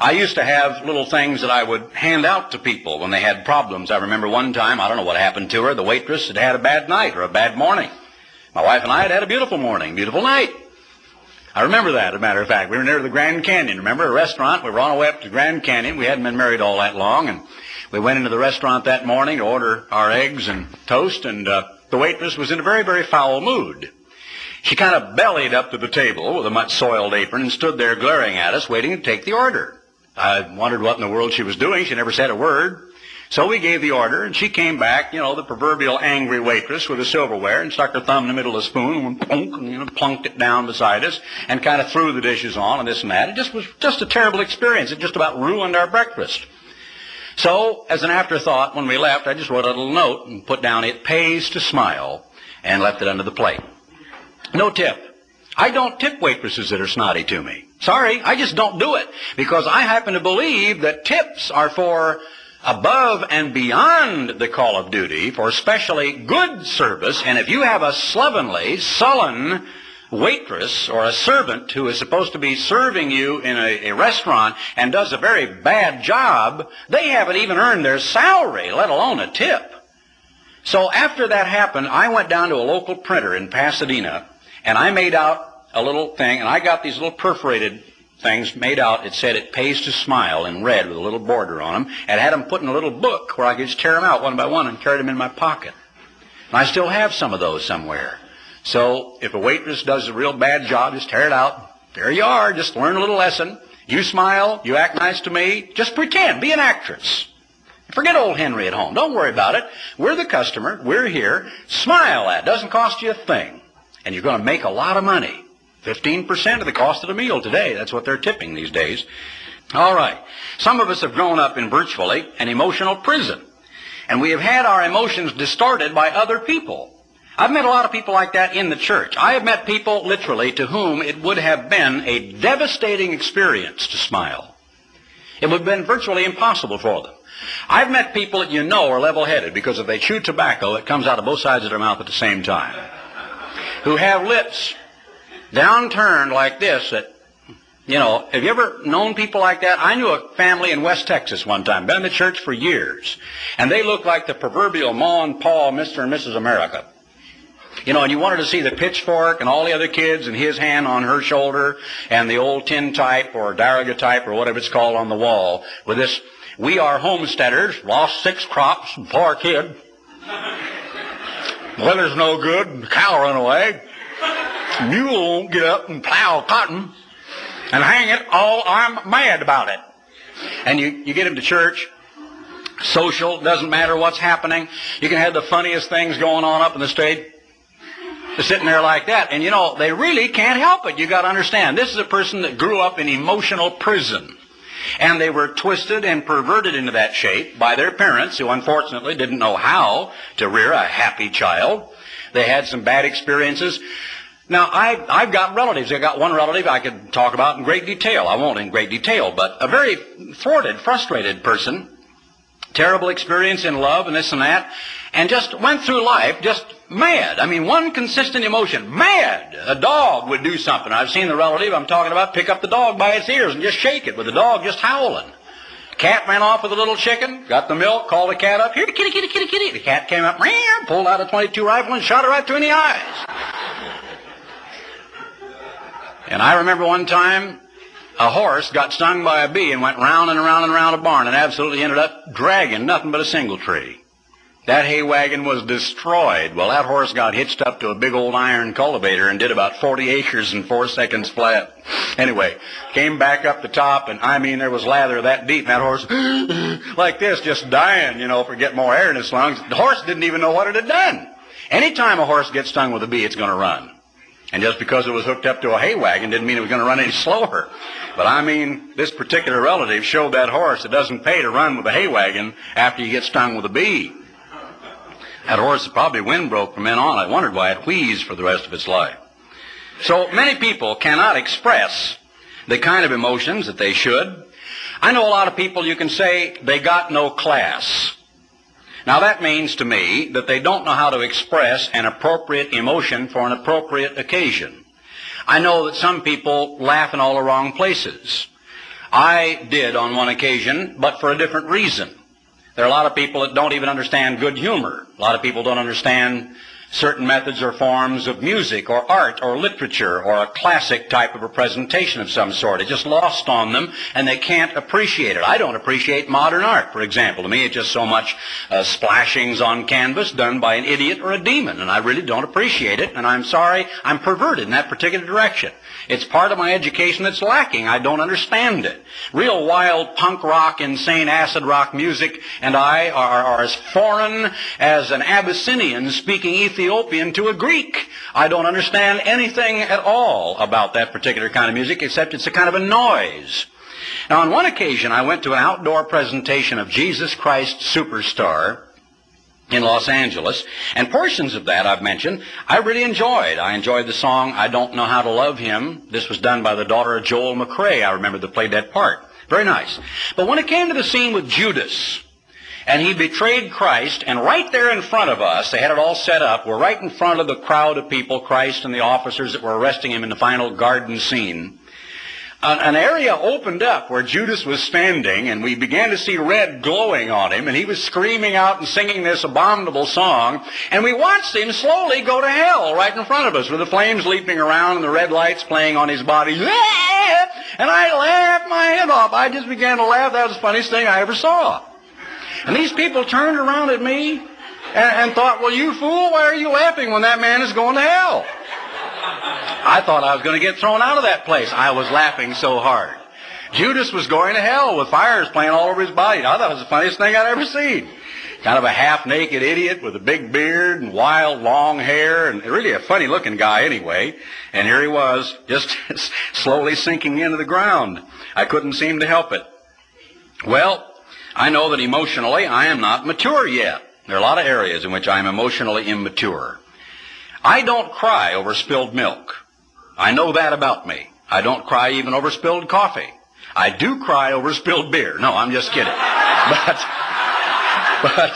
I used to have little things that I would hand out to people when they had problems. I remember one time, I don't know what happened to her, the waitress had had a bad night or a bad morning. My wife and I had had a beautiful morning, beautiful night. I remember that, as a matter of fact. We were near the Grand Canyon. Remember, a restaurant. We were on our way up to Grand Canyon. We hadn't been married all that long, and we went into the restaurant that morning to order our eggs and toast, and uh, the waitress was in a very, very foul mood. She kind of bellied up to the table with a much soiled apron and stood there glaring at us, waiting to take the order. I wondered what in the world she was doing. She never said a word. So we gave the order, and she came back, you know, the proverbial angry waitress with the silverware, and stuck her thumb in the middle of the spoon, and plunk, and, you know, plunked it down beside us, and kind of threw the dishes on, and this and that. It just was just a terrible experience. It just about ruined our breakfast. So, as an afterthought, when we left, I just wrote a little note and put down, it pays to smile, and left it under the plate. No tip. I don't tip waitresses that are snotty to me. Sorry, I just don't do it. Because I happen to believe that tips are for above and beyond the call of duty for especially good service. And if you have a slovenly, sullen waitress or a servant who is supposed to be serving you in a, a, restaurant and does a very bad job, they haven't even earned their salary, let alone a tip. So after that happened, I went down to a local printer in Pasadena and I made out a little thing and I got these little perforated things made out. It said it pays to smile in red with a little border on them. And I had them put in a little book where I could just tear them out one by one and carry them in my pocket. And I still have some of those somewhere. So if a waitress does a real bad job, just tear it out. There you are. Just learn a little lesson. You smile. You act nice to me. Just pretend. Be an actress. Forget old Henry at home. Don't worry about it. We're the customer. We're here. Smile at. It. Doesn't cost you a thing. And you're going to make a lot of money. 15% of the cost of the meal today. That's what they're tipping these days. All right. Some of us have grown up in virtually an emotional prison. And we have had our emotions distorted by other people. I've met a lot of people like that in the church. I have met people, literally, to whom it would have been a devastating experience to smile. It would have been virtually impossible for them. I've met people that you know are level-headed because if they chew tobacco, it comes out of both sides of their mouth at the same time. Who have lips downturned like this that, you know, have you ever known people like that? I knew a family in West Texas one time, been in the church for years, and they looked like the proverbial Ma and Pa, Mr. and Mrs. America. You know, and you wanted to see the pitchfork and all the other kids and his hand on her shoulder and the old tin type or daguerreotype or whatever it's called on the wall with this, we are homesteaders, lost six crops, poor kid. Weather's no good, cow run away. Mule won't get up and plow cotton. And hang it, all I'm mad about it. And you, you get him to church, social, doesn't matter what's happening. You can have the funniest things going on up in the stage sitting there like that. And you know, they really can't help it. You got to understand. This is a person that grew up in emotional prison. And they were twisted and perverted into that shape by their parents, who unfortunately didn't know how to rear a happy child. They had some bad experiences. Now, I, I've got relatives. I've got one relative I could talk about in great detail. I won't in great detail, but a very thwarted, frustrated person. Terrible experience in love and this and that. And just went through life just mad. I mean, one consistent emotion. Mad. A dog would do something. I've seen the relative I'm talking about pick up the dog by its ears and just shake it with the dog just howling. Cat ran off with a little chicken, got the milk, called the cat up. Here, kitty, kitty, kitty, kitty. The cat came up, pulled out a 22 rifle and shot her right between the eyes. And I remember one time a horse got stung by a bee and went round and around and around a barn and absolutely ended up dragging nothing but a single tree. That hay wagon was destroyed. Well, that horse got hitched up to a big old iron cultivator and did about 40 acres in four seconds flat. Anyway, came back up the top, and I mean, there was lather that deep, and that horse, [gasps] like this, just dying, you know, for getting more air in his lungs. The horse didn't even know what it had done. Anytime a horse gets stung with a bee, it's going to run. And just because it was hooked up to a hay wagon didn't mean it was going to run any slower. But I mean, this particular relative showed that horse it doesn't pay to run with a hay wagon after you get stung with a bee. That horse probably wind broke from then on. I wondered why it wheezed for the rest of its life. So many people cannot express the kind of emotions that they should. I know a lot of people you can say they got no class. Now that means to me that they don't know how to express an appropriate emotion for an appropriate occasion. I know that some people laugh in all the wrong places. I did on one occasion, but for a different reason. There are a lot of people that don't even understand good humor. A lot of people don't understand certain methods or forms of music or art or literature or a classic type of a presentation of some sort. It's just lost on them and they can't appreciate it. I don't appreciate modern art, for example. To me, it's just so much uh, splashings on canvas done by an idiot or a demon, and I really don't appreciate it, and I'm sorry I'm perverted in that particular direction. It's part of my education that's lacking. I don't understand it. Real wild punk rock, insane acid rock music and I are, are as foreign as an Abyssinian speaking Ethiopian to a Greek. I don't understand anything at all about that particular kind of music except it's a kind of a noise. Now, on one occasion, I went to an outdoor presentation of Jesus Christ Superstar in Los Angeles. And portions of that I've mentioned, I really enjoyed. I enjoyed the song, I Don't Know How to Love Him. This was done by the daughter of Joel McCrea, I remember, that played that part. Very nice. But when it came to the scene with Judas, and he betrayed Christ, and right there in front of us, they had it all set up, we're right in front of the crowd of people, Christ and the officers that were arresting him in the final garden scene an area opened up where Judas was standing, and we began to see red glowing on him, and he was screaming out and singing this abominable song, and we watched him slowly go to hell right in front of us with the flames leaping around and the red lights playing on his body. And I laughed my head off. I just began to laugh. That was the funniest thing I ever saw. And these people turned around at me and, and thought, well, you fool, why are you laughing when that man is going to hell? I thought I was going to get thrown out of that place. I was laughing so hard. Judas was going to hell with fires playing all over his body. I thought it was the funniest thing I'd ever seen. kind of a half-naked idiot with a big beard and wild long hair and really a funny-looking guy anyway. And here he was, just [laughs] slowly sinking into the ground. I couldn't seem to help it. Well, I know that emotionally I am not mature yet. There are a lot of areas in which I am emotionally immature. I don't cry over spilled milk. I know that about me. I don't cry even over spilled coffee. I do cry over spilled beer. No, I'm just kidding. [laughs] But, but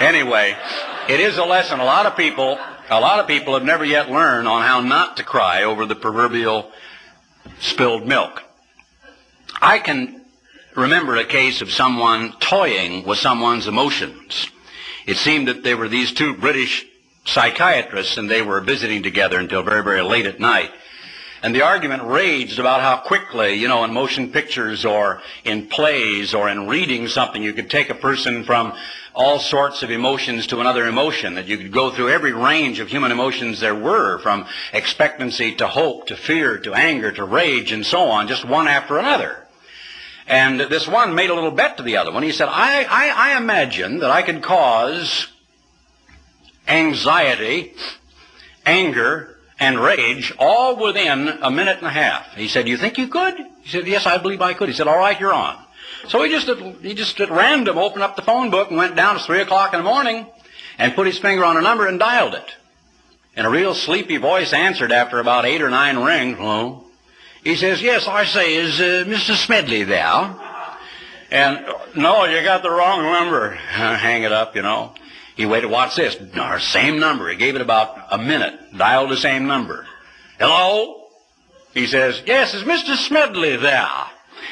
anyway, it is a lesson. A lot of people, a lot of people have never yet learned on how not to cry over the proverbial spilled milk. I can remember a case of someone toying with someone's emotions. It seemed that they were these two British psychiatrists and they were visiting together until very, very late at night. And the argument raged about how quickly, you know, in motion pictures or in plays or in reading something, you could take a person from all sorts of emotions to another emotion, that you could go through every range of human emotions there were, from expectancy to hope to fear to anger to rage and so on, just one after another. And this one made a little bet to the other one. He said, I, I, I imagine that I could cause anxiety, anger, and rage all within a minute and a half. He said, you think you could? He said, yes, I believe I could. He said, all right, you're on. So he just, he just at random opened up the phone book and went down to 3 o'clock in the morning and put his finger on a number and dialed it. And a real sleepy voice answered after about eight or nine rings. Hello? He says, yes, I say, is uh, Mr. Smedley there? And, no, you got the wrong number. [laughs] Hang it up, you know. He waited, watch this, our same number. He gave it about a minute, dialed the same number. Hello? He says, yes, is Mr. Smedley there?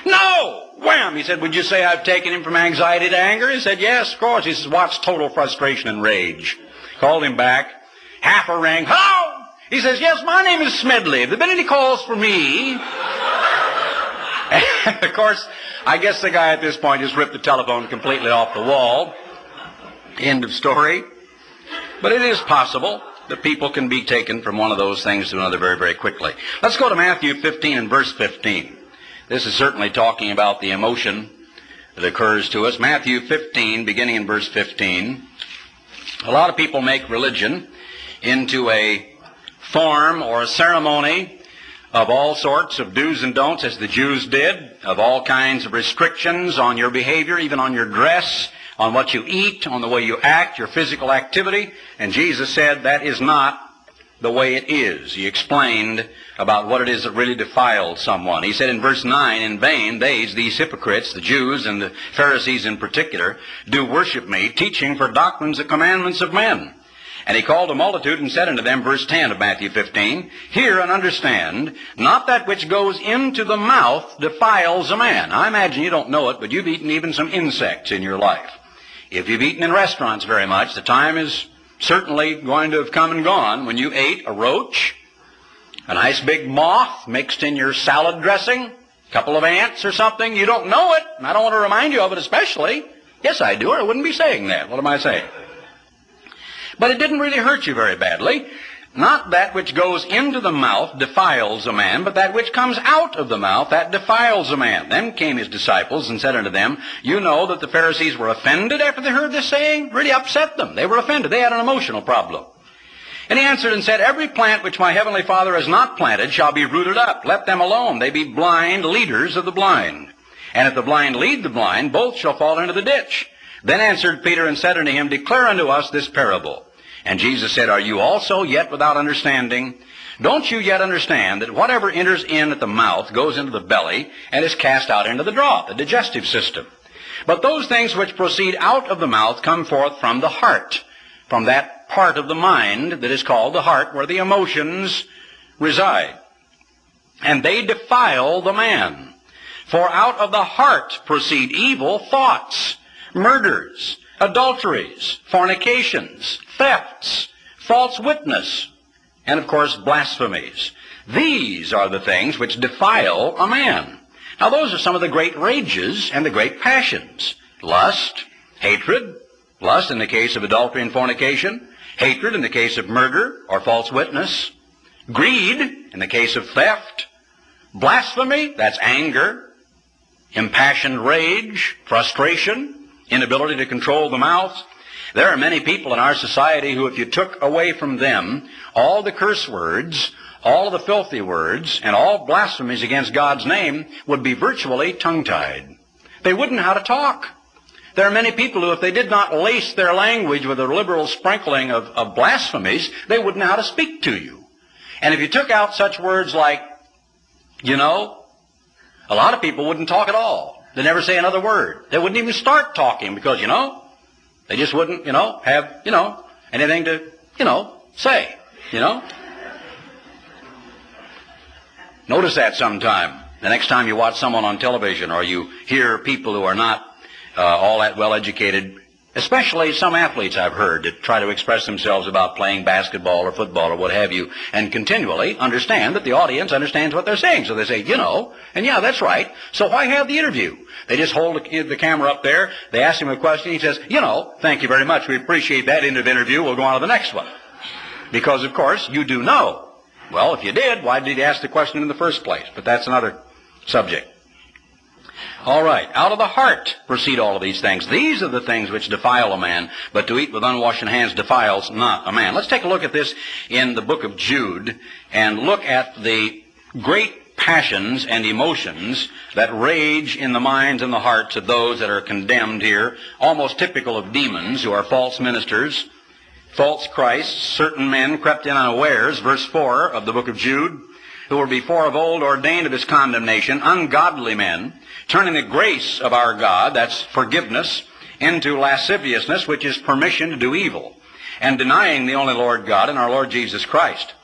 No! Wham! He said, would you say I've taken him from anxiety to anger? He said, yes, of course. He says, What's total frustration and rage. Called him back. Half a ring. Hello! He says, yes, my name is Smedley. There been any calls for me? [laughs] and of course, I guess the guy at this point just ripped the telephone completely off the wall. End of story. But it is possible that people can be taken from one of those things to another very, very quickly. Let's go to Matthew 15 and verse 15. This is certainly talking about the emotion that occurs to us. Matthew 15, beginning in verse 15. A lot of people make religion into a form or ceremony of all sorts of do's and don'ts, as the Jews did, of all kinds of restrictions on your behavior, even on your dress, on what you eat, on the way you act, your physical activity. And Jesus said that is not the way it is. He explained about what it is that really defiled someone. He said in verse 9, In vain, they, these hypocrites, the Jews and the Pharisees in particular, do worship me, teaching for doctrines the commandments of men. And he called a multitude and said unto them, verse 10 of Matthew 15, Hear and understand, not that which goes into the mouth defiles a man. I imagine you don't know it, but you've eaten even some insects in your life. If you've eaten in restaurants very much, the time is certainly going to have come and gone when you ate a roach, a nice big moth mixed in your salad dressing, a couple of ants or something. You don't know it, and I don't want to remind you of it especially. Yes, I do, or I wouldn't be saying that. What am I saying? But it didn't really hurt you very badly. Not that which goes into the mouth defiles a man, but that which comes out of the mouth, that defiles a man. Then came his disciples and said unto them, You know that the Pharisees were offended after they heard this saying? Really upset them. They were offended. They had an emotional problem. And he answered and said, Every plant which my heavenly Father has not planted shall be rooted up. Let them alone. They be blind leaders of the blind. And if the blind lead the blind, both shall fall into the ditch. Then answered Peter and said unto him, Declare unto us this parable. And Jesus said, Are you also yet without understanding? Don't you yet understand that whatever enters in at the mouth goes into the belly and is cast out into the draught, the digestive system? But those things which proceed out of the mouth come forth from the heart, from that part of the mind that is called the heart where the emotions reside. And they defile the man. For out of the heart proceed evil thoughts, murders, adulteries, fornications, thefts, false witness, and of course blasphemies. These are the things which defile a man. Now those are some of the great rages and the great passions. Lust, hatred, lust in the case of adultery and fornication, hatred in the case of murder or false witness, greed in the case of theft, blasphemy, that's anger, impassioned rage, frustration, inability to control the mouth. There are many people in our society who, if you took away from them all the curse words, all the filthy words, and all blasphemies against God's name, would be virtually tongue-tied. They wouldn't know how to talk. There are many people who, if they did not lace their language with a liberal sprinkling of, of blasphemies, they wouldn't know how to speak to you. And if you took out such words like, you know, a lot of people wouldn't talk at all. They never say another word. They wouldn't even start talking because, you know, they just wouldn't, you know, have, you know, anything to, you know, say, you know. Notice that sometime. The next time you watch someone on television or you hear people who are not uh, all that well educated, especially some athletes I've heard that try to express themselves about playing basketball or football or what have you, and continually understand that the audience understands what they're saying. So they say, you know, and yeah, that's right. So why have the interview? They just hold the camera up there, they ask him a question, he says, you know, thank you very much, we appreciate that end of interview, we'll go on to the next one. Because, of course, you do know. Well, if you did, why did he ask the question in the first place? But that's another subject. All right. Out of the heart proceed all of these things. These are the things which defile a man, but to eat with unwashen hands defiles not a man. Let's take a look at this in the book of Jude and look at the great passions and emotions that rage in the minds and the hearts of those that are condemned here, almost typical of demons who are false ministers, false Christs, certain men crept in unawares, verse 4 of the book of Jude, who were before of old ordained of his condemnation, ungodly men, turning the grace of our God, that's forgiveness, into lasciviousness, which is permission to do evil, and denying the only Lord God and our Lord Jesus Christ.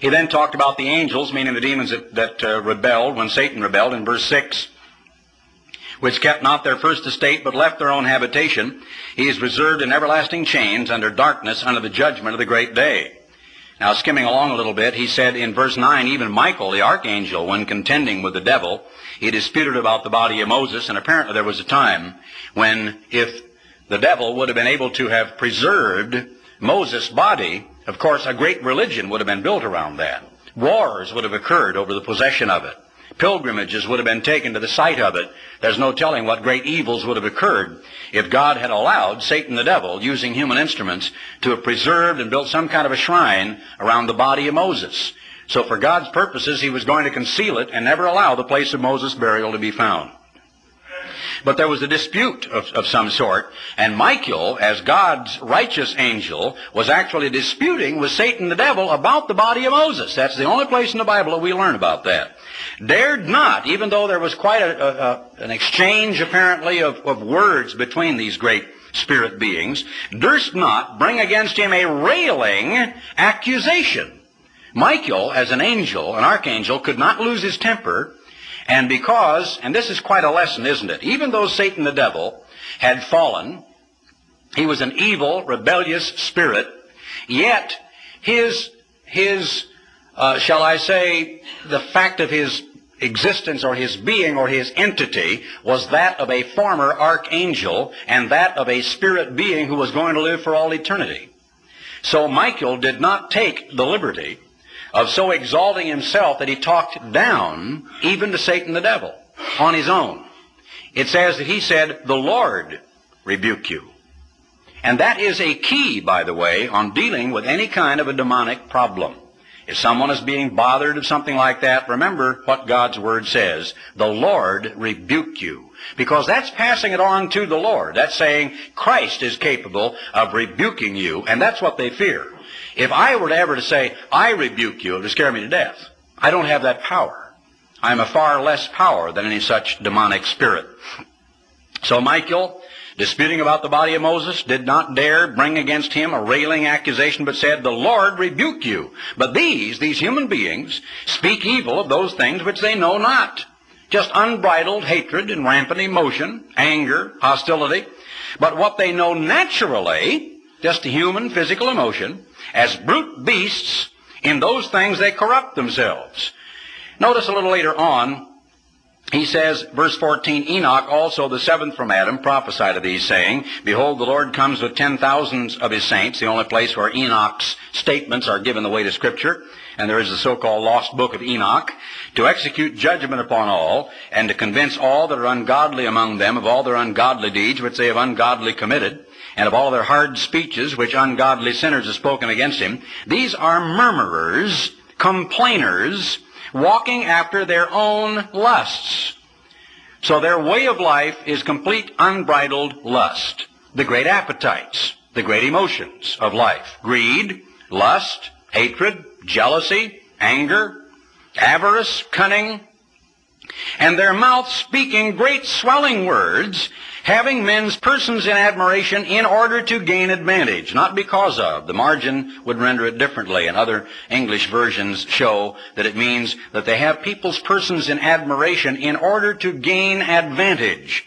He then talked about the angels, meaning the demons that, that uh, rebelled when Satan rebelled in verse 6, which kept not their first estate, but left their own habitation. He is reserved in everlasting chains under darkness under the judgment of the great day. Now, skimming along a little bit, he said in verse 9, even Michael, the archangel, when contending with the devil, he disputed about the body of Moses, and apparently there was a time when if the devil would have been able to have preserved Moses' body, of course, a great religion would have been built around that. Wars would have occurred over the possession of it. Pilgrimages would have been taken to the site of it. There's no telling what great evils would have occurred if God had allowed Satan the devil, using human instruments, to have preserved and built some kind of a shrine around the body of Moses. So for God's purposes, he was going to conceal it and never allow the place of Moses' burial to be found. But there was a dispute of, of some sort, and Michael, as God's righteous angel, was actually disputing with Satan the devil about the body of Moses. That's the only place in the Bible that we learn about that. Dared not, even though there was quite a, a, an exchange apparently of, of words between these great spirit beings, durst not bring against him a railing accusation. Michael, as an angel, an archangel, could not lose his temper and because, and this is quite a lesson, isn't it? Even though Satan the devil had fallen, he was an evil, rebellious spirit, yet his, his, uh, shall I say, the fact of his existence or his being or his entity was that of a former archangel and that of a spirit being who was going to live for all eternity. So Michael did not take the liberty of so exalting himself that he talked down even to Satan the devil on his own. It says that he said, the Lord rebuke you. And that is a key, by the way, on dealing with any kind of a demonic problem. If someone is being bothered of something like that, remember what God's Word says. The Lord rebuke you. Because that's passing it on to the Lord. That's saying Christ is capable of rebuking you, and that's what they fear. If I were to ever to say, I rebuke you, it would scare me to death. I don't have that power. I'm a far less power than any such demonic spirit. So Michael, disputing about the body of Moses, did not dare bring against him a railing accusation, but said, The Lord rebuke you. But these, these human beings, speak evil of those things which they know not. Just unbridled hatred and rampant emotion, anger, hostility. But what they know naturally, just human physical emotion, as brute beasts, in those things they corrupt themselves. Notice a little later on he says, verse 14, Enoch, also the seventh from Adam, prophesied of these, saying, Behold, the Lord comes with ten thousands of his saints, the only place where Enoch's statements are given the way to Scripture, and there is the so-called lost book of Enoch, to execute judgment upon all, and to convince all that are ungodly among them of all their ungodly deeds which they have ungodly committed, and of all their hard speeches which ungodly sinners have spoken against him. These are murmurers, complainers, walking after their own lusts. So their way of life is complete unbridled lust. The great appetites, the great emotions of life. Greed, lust, hatred, jealousy, anger, avarice, cunning, and their mouths speaking great swelling words, having men's persons in admiration in order to gain advantage, not because of. The margin would render it differently, and other English versions show that it means that they have people's persons in admiration in order to gain advantage.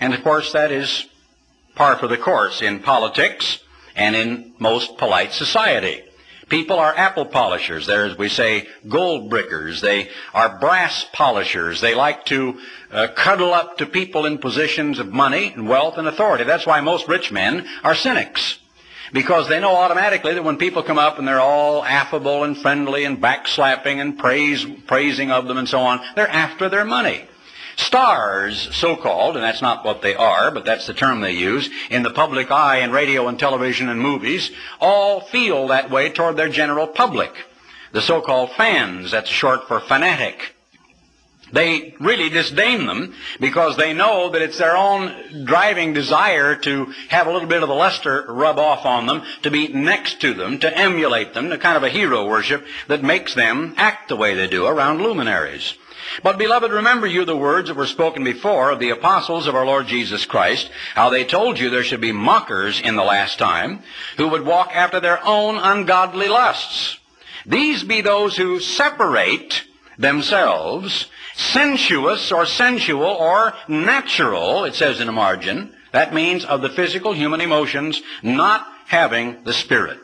And of course, that is par for the course in politics and in most polite society. People are apple polishers. They're, as we say, gold brickers. They are brass polishers. They like to uh, cuddle up to people in positions of money and wealth and authority. That's why most rich men are cynics. Because they know automatically that when people come up and they're all affable and friendly and backslapping and praise, praising of them and so on, they're after their money. Stars, so-called, and that's not what they are, but that's the term they use, in the public eye in radio and television and movies, all feel that way toward their general public. The so-called fans, that's short for fanatic. They really disdain them because they know that it's their own driving desire to have a little bit of the luster rub off on them, to be next to them, to emulate them, to kind of a hero worship that makes them act the way they do around luminaries. But beloved, remember you the words that were spoken before of the apostles of our Lord Jesus Christ, how they told you there should be mockers in the last time, who would walk after their own ungodly lusts. These be those who separate themselves, sensuous or sensual or natural, it says in the margin. That means of the physical human emotions, not having the Spirit.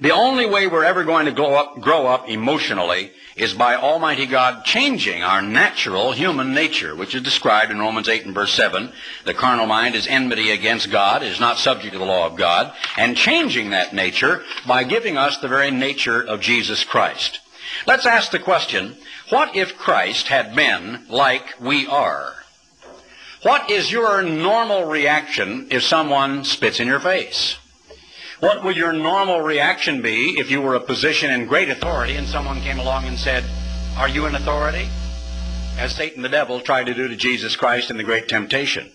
The only way we're ever going to grow up, grow up emotionally is by Almighty God changing our natural human nature, which is described in Romans 8 and verse 7. The carnal mind is enmity against God, is not subject to the law of God, and changing that nature by giving us the very nature of Jesus Christ. Let's ask the question, what if Christ had been like we are? What is your normal reaction if someone spits in your face? What would your normal reaction be if you were a position in great authority and someone came along and said, Are you in authority? As Satan the devil tried to do to Jesus Christ in the great temptation.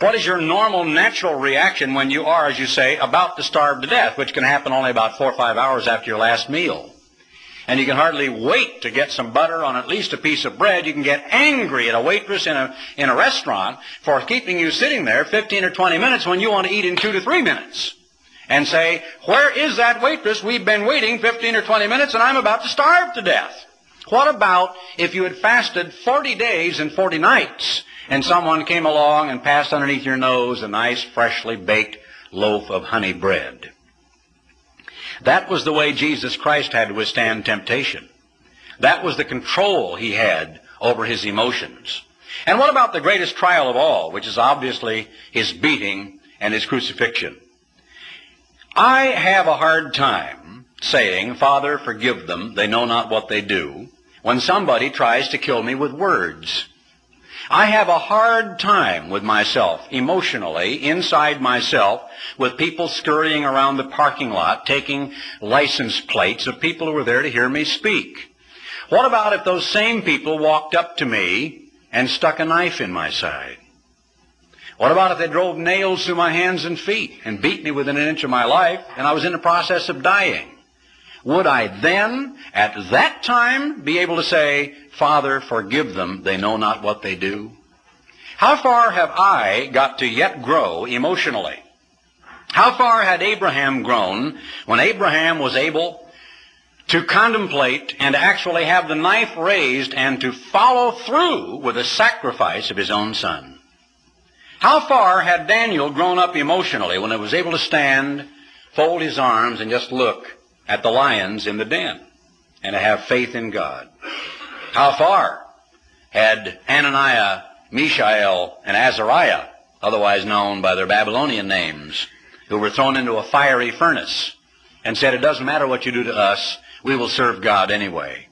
What is your normal natural reaction when you are, as you say, about to starve to death, which can happen only about four or five hours after your last meal? And you can hardly wait to get some butter on at least a piece of bread. You can get angry at a waitress in a, in a restaurant for keeping you sitting there 15 or 20 minutes when you want to eat in two to three minutes and say, where is that waitress? We've been waiting 15 or 20 minutes and I'm about to starve to death. What about if you had fasted 40 days and 40 nights and someone came along and passed underneath your nose a nice freshly baked loaf of honey bread? That was the way Jesus Christ had to withstand temptation. That was the control he had over his emotions. And what about the greatest trial of all, which is obviously his beating and his crucifixion? I have a hard time saying, Father, forgive them, they know not what they do, when somebody tries to kill me with words. I have a hard time with myself, emotionally, inside myself, with people scurrying around the parking lot, taking license plates of people who were there to hear me speak. What about if those same people walked up to me and stuck a knife in my side? What about if they drove nails through my hands and feet and beat me within an inch of my life and I was in the process of dying? Would I then, at that time, be able to say, Father, forgive them, they know not what they do? How far have I got to yet grow emotionally? How far had Abraham grown when Abraham was able to contemplate and actually have the knife raised and to follow through with the sacrifice of his own son? How far had Daniel grown up emotionally when he was able to stand, fold his arms, and just look at the lions in the den and to have faith in God? How far had Ananiah, Mishael, and Azariah, otherwise known by their Babylonian names, who were thrown into a fiery furnace and said, It doesn't matter what you do to us, we will serve God anyway.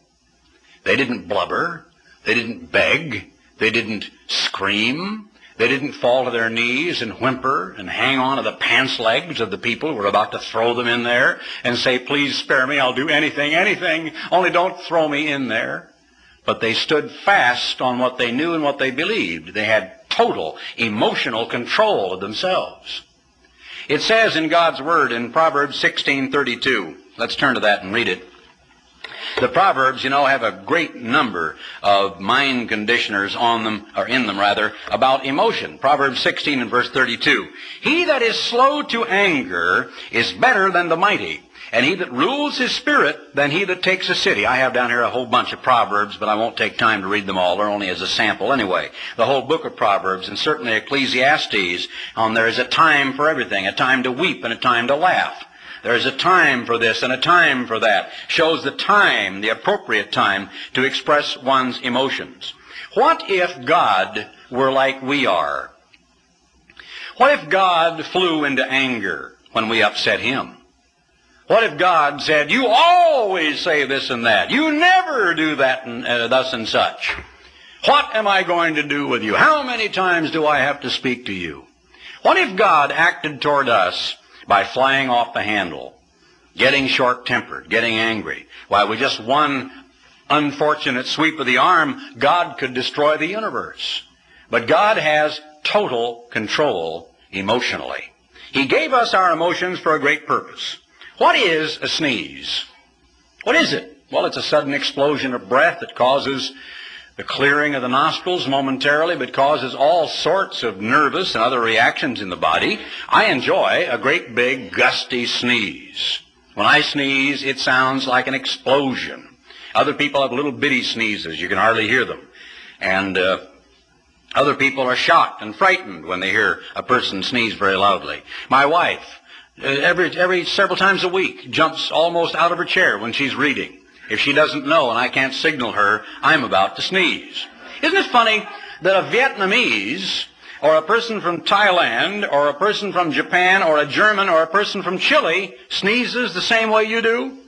They didn't blubber. They didn't beg. They didn't scream. They didn't fall to their knees and whimper and hang on to the pants legs of the people who were about to throw them in there and say, please spare me, I'll do anything, anything, only don't throw me in there. But they stood fast on what they knew and what they believed. They had total emotional control of themselves. It says in God's Word in Proverbs 16:32. Let's turn to that and read it. The Proverbs, you know, have a great number of mind conditioners on them, or in them rather, about emotion. Proverbs 16 and verse 32. He that is slow to anger is better than the mighty, and he that rules his spirit than he that takes a city. I have down here a whole bunch of Proverbs, but I won't take time to read them all. They're only as a sample anyway. The whole book of Proverbs, and certainly Ecclesiastes, on there is a time for everything, a time to weep and a time to laugh. There's a time for this and a time for that. Shows the time, the appropriate time, to express one's emotions. What if God were like we are? What if God flew into anger when we upset Him? What if God said, you always say this and that. You never do that and uh, thus and such. What am I going to do with you? How many times do I have to speak to you? What if God acted toward us by flying off the handle, getting short-tempered, getting angry. Why, with just one unfortunate sweep of the arm, God could destroy the universe. But God has total control emotionally. He gave us our emotions for a great purpose. What is a sneeze? What is it? Well, it's a sudden explosion of breath that causes the clearing of the nostrils momentarily, but causes all sorts of nervous and other reactions in the body. I enjoy a great big gusty sneeze. When I sneeze, it sounds like an explosion. Other people have little bitty sneezes. You can hardly hear them. And uh, other people are shocked and frightened when they hear a person sneeze very loudly. My wife, uh, every, every several times a week, jumps almost out of her chair when she's reading if she doesn't know and I can't signal her, I'm about to sneeze. Isn't it funny that a Vietnamese or a person from Thailand or a person from Japan or a German or a person from Chile sneezes the same way you do?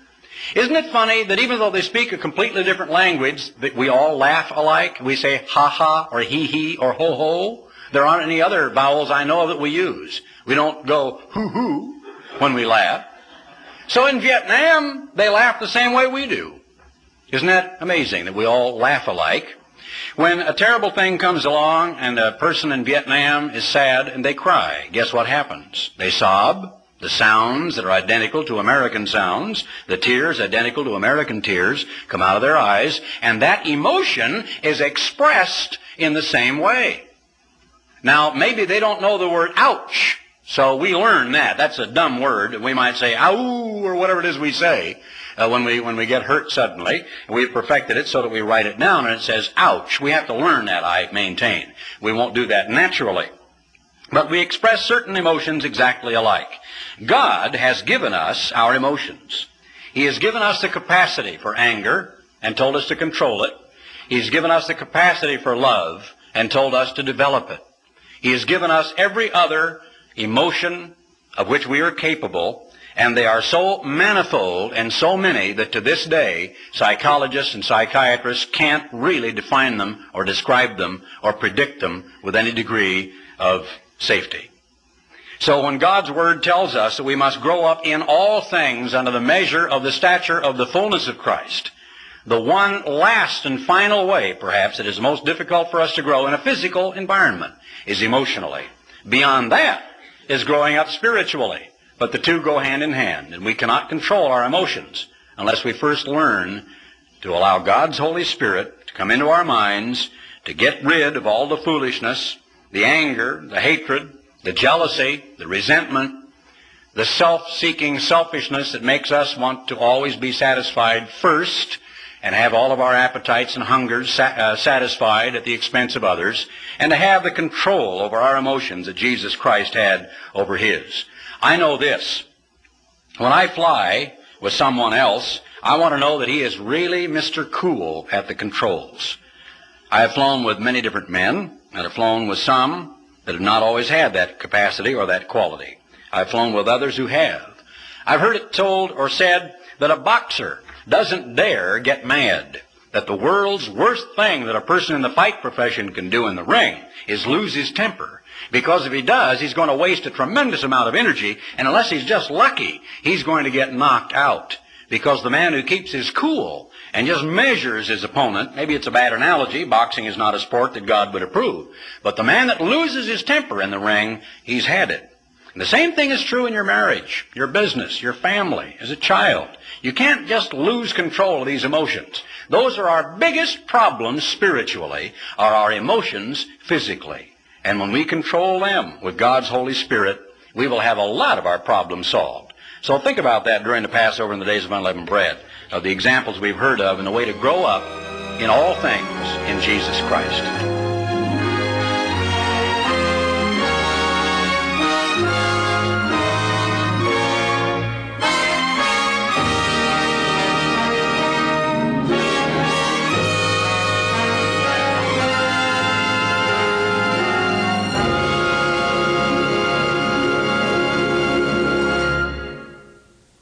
Isn't it funny that even though they speak a completely different language, that we all laugh alike? We say ha ha or he he or ho ho. There aren't any other vowels I know of that we use. We don't go hoo hoo when we laugh. So in Vietnam, they laugh the same way we do. Isn't that amazing that we all laugh alike? When a terrible thing comes along and a person in Vietnam is sad and they cry, guess what happens? They sob. The sounds that are identical to American sounds, the tears identical to American tears, come out of their eyes, and that emotion is expressed in the same way. Now, maybe they don't know the word ouch, so we learn that. That's a dumb word. We might say, ow, or whatever it is we say uh, when, we, when we get hurt suddenly. We've perfected it so that we write it down and it says, ouch. We have to learn that, I maintain. We won't do that naturally. But we express certain emotions exactly alike. God has given us our emotions. He has given us the capacity for anger and told us to control it. He's given us the capacity for love and told us to develop it. He has given us every other emotion of which we are capable, and they are so manifold and so many that to this day, psychologists and psychiatrists can't really define them or describe them or predict them with any degree of safety. So when God's Word tells us that we must grow up in all things under the measure of the stature of the fullness of Christ, the one last and final way, perhaps, that is most difficult for us to grow in a physical environment is emotionally. Beyond that, is growing up spiritually. But the two go hand in hand, and we cannot control our emotions unless we first learn to allow God's Holy Spirit to come into our minds to get rid of all the foolishness, the anger, the hatred, the jealousy, the resentment, the self-seeking selfishness that makes us want to always be satisfied first and have all of our appetites and hungers uh, satisfied at the expense of others, and to have the control over our emotions that Jesus Christ had over his. I know this. When I fly with someone else, I want to know that he is really Mr. Cool at the controls. I have flown with many different men, and have flown with some that have not always had that capacity or that quality. I've flown with others who have. I've heard it told or said that a boxer doesn't dare get mad. That the world's worst thing that a person in the fight profession can do in the ring is lose his temper. Because if he does, he's going to waste a tremendous amount of energy, and unless he's just lucky, he's going to get knocked out. Because the man who keeps his cool and just measures his opponent, maybe it's a bad analogy, boxing is not a sport that God would approve, but the man that loses his temper in the ring, he's had it. And the same thing is true in your marriage, your business, your family, as a child. You can't just lose control of these emotions. Those are our biggest problems spiritually, are our emotions physically. And when we control them with God's Holy Spirit, we will have a lot of our problems solved. So think about that during the Passover and the days of unleavened bread, of the examples we've heard of and the way to grow up in all things in Jesus Christ.